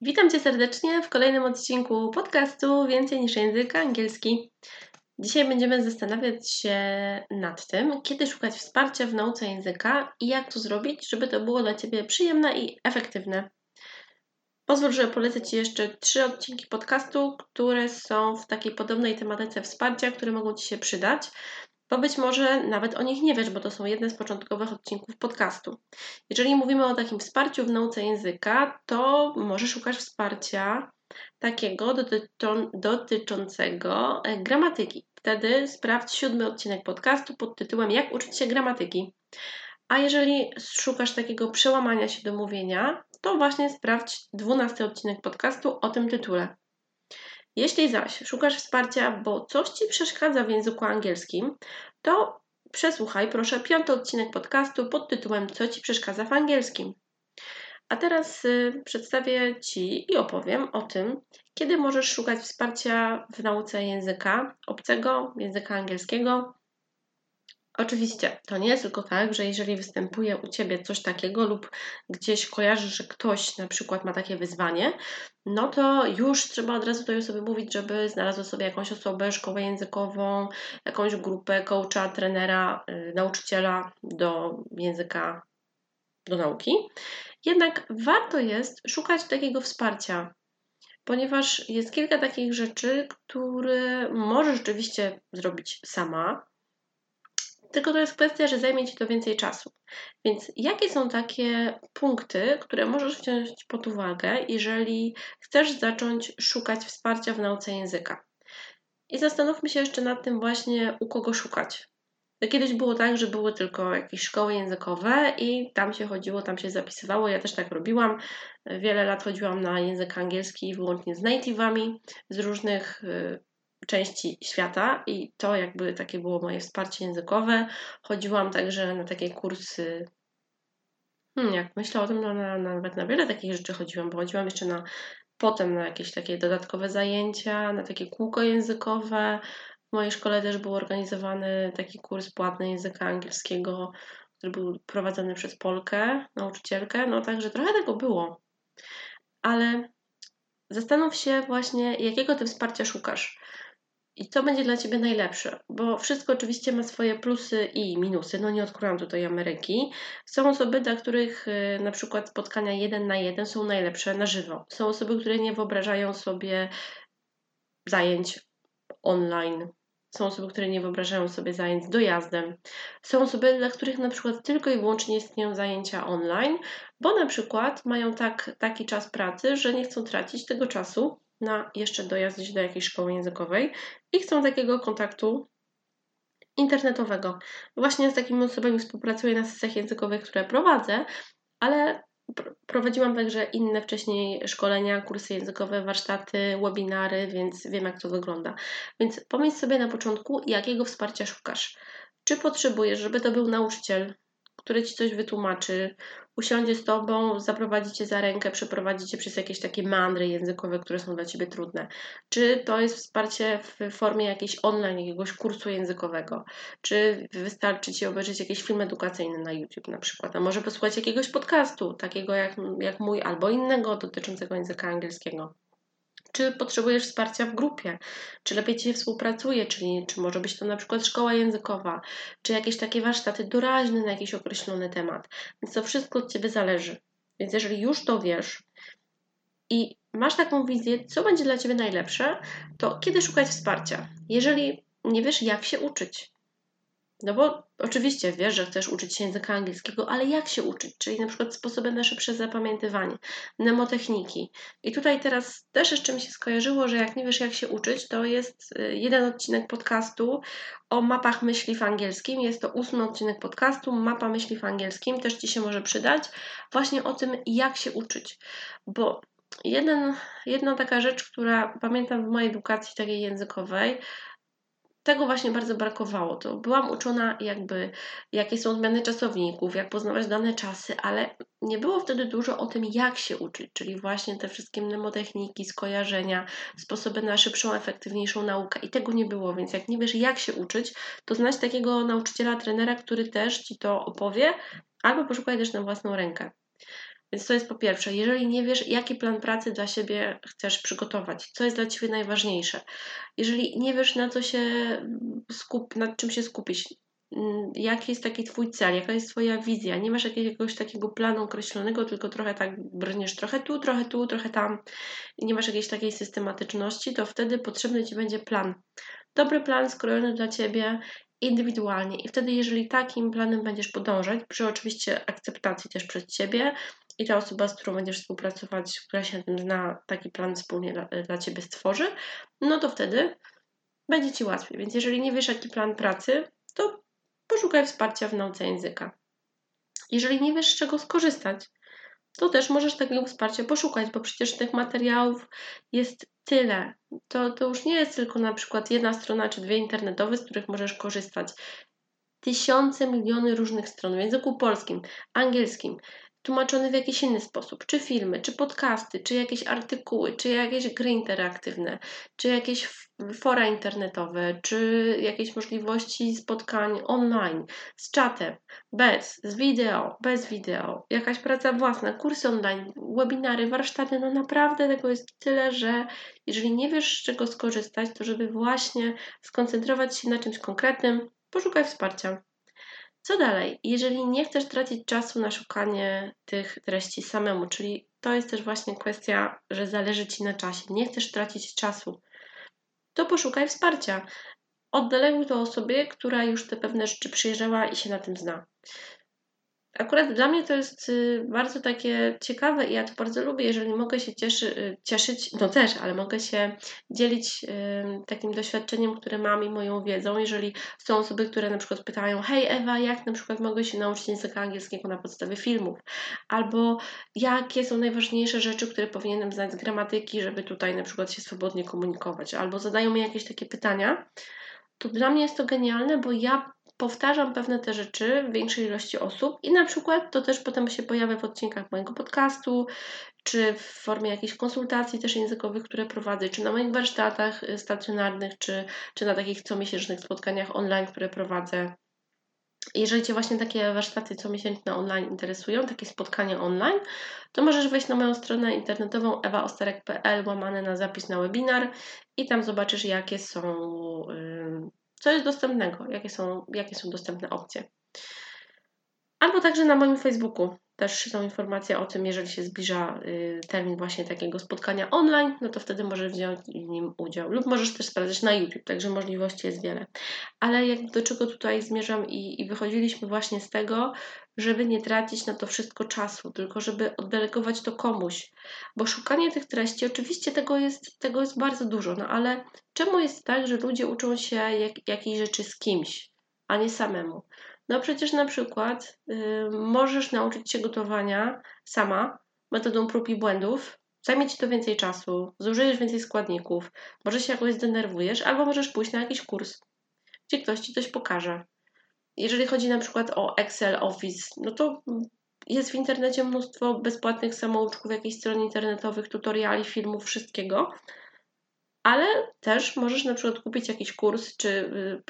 Witam Cię serdecznie w kolejnym odcinku podcastu Więcej niż język angielski. Dzisiaj będziemy zastanawiać się nad tym, kiedy szukać wsparcia w nauce języka i jak to zrobić, żeby to było dla Ciebie przyjemne i efektywne. Pozwól, że polecę Ci jeszcze trzy odcinki podcastu, które są w takiej podobnej tematyce wsparcia, które mogą Ci się przydać bo być może nawet o nich nie wiesz, bo to są jedne z początkowych odcinków podcastu. Jeżeli mówimy o takim wsparciu w nauce języka, to może szukasz wsparcia takiego dotyczą, dotyczącego e, gramatyki. Wtedy sprawdź siódmy odcinek podcastu pod tytułem Jak uczyć się gramatyki. A jeżeli szukasz takiego przełamania się do mówienia, to właśnie sprawdź dwunasty odcinek podcastu o tym tytule. Jeśli zaś szukasz wsparcia, bo coś Ci przeszkadza w języku angielskim, to przesłuchaj proszę piąty odcinek podcastu pod tytułem Co Ci przeszkadza w angielskim. A teraz y, przedstawię Ci i opowiem o tym, kiedy możesz szukać wsparcia w nauce języka obcego, języka angielskiego, Oczywiście, to nie jest tylko tak, że jeżeli występuje u Ciebie coś takiego lub gdzieś kojarzysz, że ktoś na przykład ma takie wyzwanie, no to już trzeba od razu tej osoby mówić, żeby znalazła sobie jakąś osobę, szkołę językową, jakąś grupę coacha, trenera, yy, nauczyciela do języka, do nauki. Jednak warto jest szukać takiego wsparcia, ponieważ jest kilka takich rzeczy, które możesz rzeczywiście zrobić sama, tylko to jest kwestia, że zajmie Ci to więcej czasu. Więc jakie są takie punkty, które możesz wziąć pod uwagę, jeżeli chcesz zacząć szukać wsparcia w nauce języka? I zastanówmy się jeszcze nad tym właśnie, u kogo szukać. Kiedyś było tak, że były tylko jakieś szkoły językowe i tam się chodziło, tam się zapisywało. Ja też tak robiłam. Wiele lat chodziłam na język angielski wyłącznie z native'ami z różnych y, części świata i to jakby takie było moje wsparcie językowe. Chodziłam także na takie kursy. Hmm, jak myślę o tym, no, na, nawet na wiele takich rzeczy chodziłam, bo chodziłam jeszcze na potem na jakieś takie dodatkowe zajęcia, na takie kółko językowe. W mojej szkole też był organizowany taki kurs płatny języka angielskiego, który był prowadzony przez Polkę, nauczycielkę. No także trochę tego było. Ale zastanów się właśnie, jakiego ty wsparcia szukasz i co będzie dla Ciebie najlepsze, bo wszystko oczywiście ma swoje plusy i minusy. No nie odkryłam tutaj Ameryki. Są osoby, dla których y, na przykład spotkania jeden na jeden są najlepsze na żywo. Są osoby, które nie wyobrażają sobie zajęć online. Są osoby, które nie wyobrażają sobie zajęć dojazdem. Są osoby, dla których na przykład tylko i wyłącznie istnieją zajęcia online, bo na przykład mają tak, taki czas pracy, że nie chcą tracić tego czasu na jeszcze dojazd do jakiejś szkoły językowej i chcą takiego kontaktu internetowego. Właśnie z takimi osobami współpracuję na sesjach językowych, które prowadzę, ale prowadziłam także inne wcześniej szkolenia, kursy językowe, warsztaty, webinary, więc wiem jak to wygląda. Więc pomyśl sobie na początku, jakiego wsparcia szukasz. Czy potrzebujesz, żeby to był nauczyciel, który ci coś wytłumaczy, usiądzie z tobą, zaprowadzi cię za rękę, przeprowadzi cię przez jakieś takie mandry językowe, które są dla ciebie trudne. Czy to jest wsparcie w formie jakiejś online, jakiegoś kursu językowego? Czy wystarczy ci obejrzeć jakiś film edukacyjny na YouTube na przykład? A może posłuchać jakiegoś podcastu, takiego jak, jak mój, albo innego dotyczącego języka angielskiego? Czy potrzebujesz wsparcia w grupie? Czy lepiej Ci się współpracuje? Czyli czy może być to na przykład szkoła językowa? Czy jakieś takie warsztaty doraźne na jakiś określony temat? Więc to wszystko od Ciebie zależy. Więc jeżeli już to wiesz i masz taką wizję, co będzie dla Ciebie najlepsze, to kiedy szukać wsparcia? Jeżeli nie wiesz, jak się uczyć, no bo oczywiście wiesz, że chcesz uczyć się języka angielskiego, ale jak się uczyć? Czyli na przykład sposoby na szybsze zapamiętywanie, mnemotechniki. I tutaj teraz też jeszcze mi się skojarzyło, że jak nie wiesz jak się uczyć, to jest y, jeden odcinek podcastu o mapach myśli w angielskim. Jest to ósmy odcinek podcastu, mapa myśli w angielskim, też Ci się może przydać. Właśnie o tym, jak się uczyć. Bo jeden, jedna taka rzecz, która pamiętam w mojej edukacji takiej językowej, tego właśnie bardzo brakowało. To byłam uczona jakby, jakie są zmiany czasowników, jak poznawać dane czasy, ale nie było wtedy dużo o tym, jak się uczyć, czyli właśnie te wszystkie mnemotechniki, skojarzenia, sposoby na szybszą, efektywniejszą naukę i tego nie było, więc jak nie wiesz, jak się uczyć, to znać takiego nauczyciela, trenera, który też Ci to opowie, albo poszukaj też na własną rękę. Więc to jest po pierwsze, jeżeli nie wiesz, jaki plan pracy dla siebie chcesz przygotować, co jest dla ciebie najważniejsze, jeżeli nie wiesz, na co się skup, nad czym się skupić, mm, jaki jest taki Twój cel, jaka jest Twoja wizja, nie masz jakiegoś takiego planu określonego, tylko trochę tak brniesz trochę tu, trochę tu, trochę tam i nie masz jakiejś takiej systematyczności, to wtedy potrzebny Ci będzie plan. Dobry plan skrojony dla Ciebie indywidualnie i wtedy, jeżeli takim planem będziesz podążać, przy oczywiście akceptacji też przez Ciebie, i ta osoba, z którą będziesz współpracować, która się na tym zna, taki plan wspólnie dla, dla Ciebie stworzy, no to wtedy będzie Ci łatwiej. Więc jeżeli nie wiesz, jaki plan pracy, to poszukaj wsparcia w nauce języka. Jeżeli nie wiesz, z czego skorzystać, to też możesz takiego wsparcia poszukać, bo przecież tych materiałów jest tyle. To, to już nie jest tylko na przykład jedna strona czy dwie internetowe, z których możesz korzystać. Tysiące, miliony różnych stron w języku polskim, angielskim, tłumaczony w jakiś inny sposób, czy filmy, czy podcasty, czy jakieś artykuły, czy jakieś gry interaktywne, czy jakieś fora internetowe, czy jakieś możliwości spotkań online, z czatem, bez, z wideo, bez wideo, jakaś praca własna, kursy online, webinary, warsztaty, no naprawdę tego jest tyle, że jeżeli nie wiesz z czego skorzystać, to żeby właśnie skoncentrować się na czymś konkretnym, poszukaj wsparcia. Co dalej? Jeżeli nie chcesz tracić czasu na szukanie tych treści samemu, czyli to jest też właśnie kwestia, że zależy ci na czasie, nie chcesz tracić czasu, to poszukaj wsparcia. Oddeleguj to osobie, która już te pewne rzeczy przyjrzała i się na tym zna. Akurat dla mnie to jest y, bardzo takie ciekawe i ja to bardzo lubię, jeżeli mogę się cieszy, y, cieszyć, no też, ale mogę się dzielić y, takim doświadczeniem, które mam i moją wiedzą. Jeżeli są osoby, które na przykład pytają, hej Ewa, jak na przykład mogę się nauczyć języka angielskiego na podstawie filmów? Albo jakie są najważniejsze rzeczy, które powinienem znać z gramatyki, żeby tutaj na przykład się swobodnie komunikować? Albo zadają mi jakieś takie pytania, to dla mnie jest to genialne, bo ja powtarzam pewne te rzeczy w większej ilości osób i na przykład to też potem się pojawia w odcinkach mojego podcastu, czy w formie jakichś konsultacji też językowych, które prowadzę, czy na moich warsztatach y, stacjonarnych, czy, czy na takich comiesięcznych spotkaniach online, które prowadzę. Jeżeli Cię właśnie takie warsztaty comiesięczne online interesują, takie spotkania online, to możesz wejść na moją stronę internetową ewaostarek.pl łamane na zapis na webinar i tam zobaczysz, jakie są co jest dostępnego, jakie są, jakie są dostępne opcje. Albo także na moim Facebooku też są informacje o tym, jeżeli się zbliża y, termin właśnie takiego spotkania online, no to wtedy możesz wziąć w nim udział. Lub możesz też sprawdzać na YouTube, także możliwości jest wiele. Ale jak do czego tutaj zmierzam i, i wychodziliśmy właśnie z tego, żeby nie tracić na to wszystko czasu, tylko żeby oddelegować to komuś. Bo szukanie tych treści, oczywiście tego jest, tego jest bardzo dużo, no ale czemu jest tak, że ludzie uczą się jak, jakiejś rzeczy z kimś, a nie samemu? No przecież na przykład y, możesz nauczyć się gotowania sama metodą prób i błędów, zajmie Ci to więcej czasu, zużyjesz więcej składników, może się jakoś zdenerwujesz, albo możesz pójść na jakiś kurs, gdzie ktoś Ci coś pokaże. Jeżeli chodzi na przykład o Excel, Office, no to jest w internecie mnóstwo bezpłatnych samouczków, jakichś stron internetowych, tutoriali, filmów, wszystkiego, ale też możesz na przykład kupić jakiś kurs, czy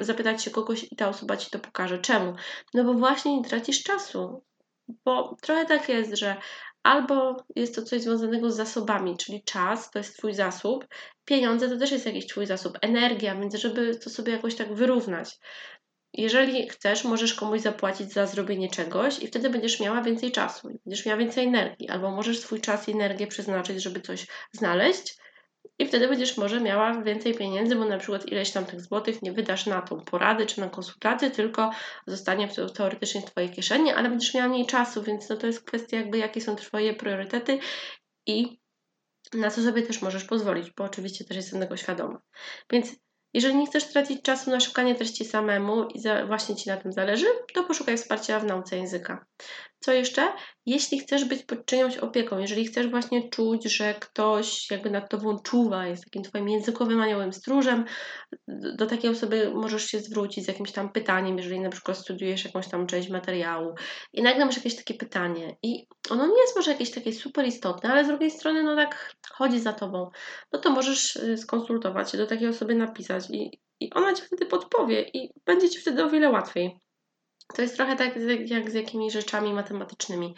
y, zapytać się kogoś i ta osoba ci to pokaże. Czemu? No bo właśnie nie tracisz czasu. Bo trochę tak jest, że albo jest to coś związanego z zasobami, czyli czas to jest Twój zasób, pieniądze to też jest jakiś Twój zasób, energia, więc żeby to sobie jakoś tak wyrównać. Jeżeli chcesz, możesz komuś zapłacić za zrobienie czegoś i wtedy będziesz miała więcej czasu, będziesz miała więcej energii, albo możesz swój czas i energię przeznaczyć, żeby coś znaleźć, i wtedy będziesz może miała więcej pieniędzy, bo na przykład ileś tam tych złotych nie wydasz na tą poradę czy na konsultację, tylko zostanie to teoretycznie w Twojej kieszeni, ale będziesz miała mniej czasu, więc no to jest kwestia jakby jakie są Twoje priorytety i na co sobie też możesz pozwolić, bo oczywiście też jestem tego świadoma. Więc jeżeli nie chcesz tracić czasu na szukanie treści samemu i za, właśnie Ci na tym zależy, to poszukaj wsparcia w nauce języka. Co jeszcze? Jeśli chcesz być pod czyjąś opieką, jeżeli chcesz właśnie czuć, że ktoś jakby nad tobą czuwa, jest takim twoim językowym aniołem stróżem, do takiej osoby możesz się zwrócić z jakimś tam pytaniem, jeżeli na przykład studiujesz jakąś tam część materiału i nagle masz jakieś takie pytanie i ono nie jest może jakieś takie super istotne, ale z drugiej strony no tak chodzi za tobą, no to możesz y, skonsultować się, do takiej osoby napisać i, i ona ci wtedy podpowie i będzie ci wtedy o wiele łatwiej. To jest trochę tak jak z jakimiś rzeczami matematycznymi.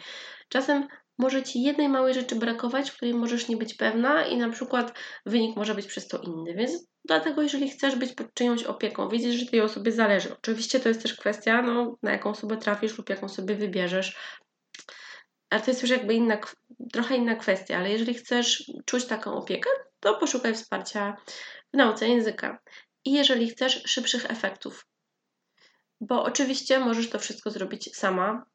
Czasem może ci jednej małej rzeczy brakować, której możesz nie być pewna, i na przykład wynik może być przez to inny. Więc dlatego, jeżeli chcesz być pod czyjąś opieką, wiedzieć, że tej osobie zależy. Oczywiście to jest też kwestia, no, na jaką osobę trafisz lub jaką sobie wybierzesz. Ale to jest już jakby inna, trochę inna kwestia, ale jeżeli chcesz czuć taką opiekę, to poszukaj wsparcia w nauce języka. I jeżeli chcesz szybszych efektów, bo oczywiście możesz to wszystko zrobić sama.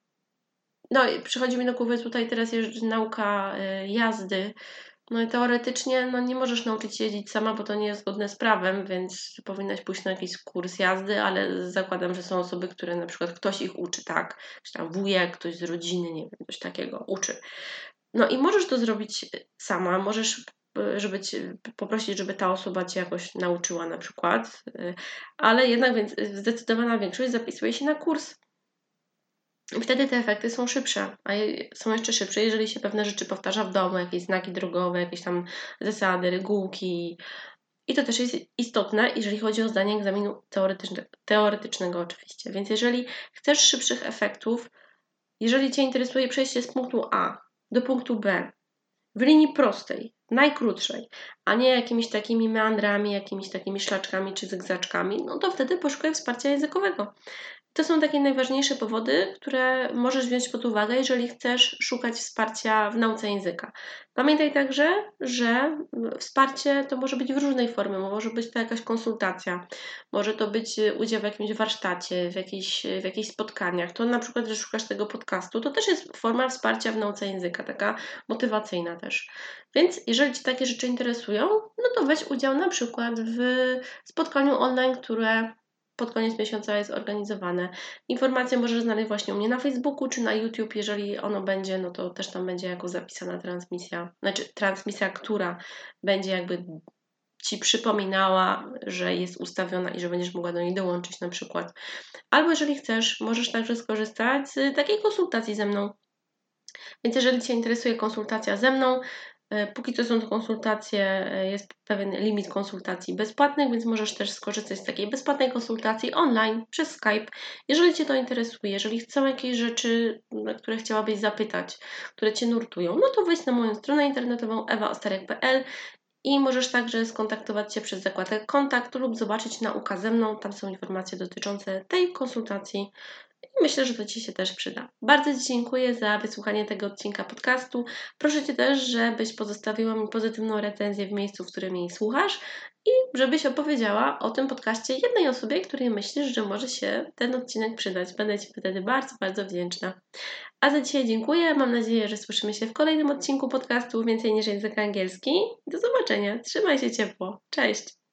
No i przychodzi mi do głowy tutaj teraz nauka y, jazdy. No i teoretycznie no nie możesz nauczyć się jeździć sama, bo to nie jest zgodne z prawem, więc powinnaś pójść na jakiś kurs jazdy, ale zakładam, że są osoby, które na przykład ktoś ich uczy, tak? Czy tam wujek, ktoś z rodziny, nie wiem, coś takiego uczy. No i możesz to zrobić sama, możesz żeby poprosić, żeby ta osoba cię jakoś nauczyła na przykład, y, ale jednak więc zdecydowana większość zapisuje się na kurs. I wtedy te efekty są szybsze, a są jeszcze szybsze, jeżeli się pewne rzeczy powtarza w domu, jakieś znaki drogowe, jakieś tam zasady, regułki. I to też jest istotne, jeżeli chodzi o zdanie egzaminu teoretycznego, teoretycznego oczywiście. Więc jeżeli chcesz szybszych efektów, jeżeli Cię interesuje przejście z punktu A do punktu B w linii prostej, najkrótszej, a nie jakimiś takimi meandrami, jakimiś takimi szlaczkami czy zygzaczkami, no to wtedy poszukaj wsparcia językowego. To są takie najważniejsze powody, które możesz wziąć pod uwagę, jeżeli chcesz szukać wsparcia w nauce języka. Pamiętaj także, że wsparcie to może być w różnej formie. Może być to jakaś konsultacja, może to być udział w jakimś warsztacie, w jakichś, w jakichś spotkaniach. To na przykład, że szukasz tego podcastu, to też jest forma wsparcia w nauce języka, taka motywacyjna też. Więc jeżeli Cię takie rzeczy interesują, no to weź udział na przykład w spotkaniu online, które pod koniec miesiąca jest organizowane. Informacje możesz znaleźć właśnie u mnie na Facebooku czy na YouTube. Jeżeli ono będzie, no to też tam będzie jako zapisana transmisja, znaczy transmisja, która będzie jakby Ci przypominała, że jest ustawiona i że będziesz mogła do niej dołączyć na przykład. Albo jeżeli chcesz, możesz także skorzystać z takiej konsultacji ze mną. Więc jeżeli Cię interesuje konsultacja ze mną, póki co są to konsultacje, e, jest pewien limit konsultacji bezpłatnych, więc możesz też skorzystać z takiej bezpłatnej konsultacji online przez Skype. Jeżeli Cię to interesuje, jeżeli chcą jakieś rzeczy, na które chciałabyś zapytać, które Cię nurtują, no to wejdź na moją stronę internetową ewaostarek.pl i możesz także skontaktować się przez zakładkę kontakt lub zobaczyć nauka ze mną. Tam są informacje dotyczące tej konsultacji Myślę, że to Ci się też przyda. Bardzo Ci dziękuję za wysłuchanie tego odcinka podcastu. Proszę Cię też, żebyś pozostawiła mi pozytywną recenzję w miejscu, w którym jej słuchasz i żebyś opowiedziała o tym podcaście jednej osobie, której myślisz, że może się ten odcinek przydać. Będę Ci wtedy bardzo, bardzo wdzięczna. A za dzisiaj dziękuję. Mam nadzieję, że słyszymy się w kolejnym odcinku podcastu Więcej niż język angielski. Do zobaczenia. Trzymaj się ciepło. Cześć.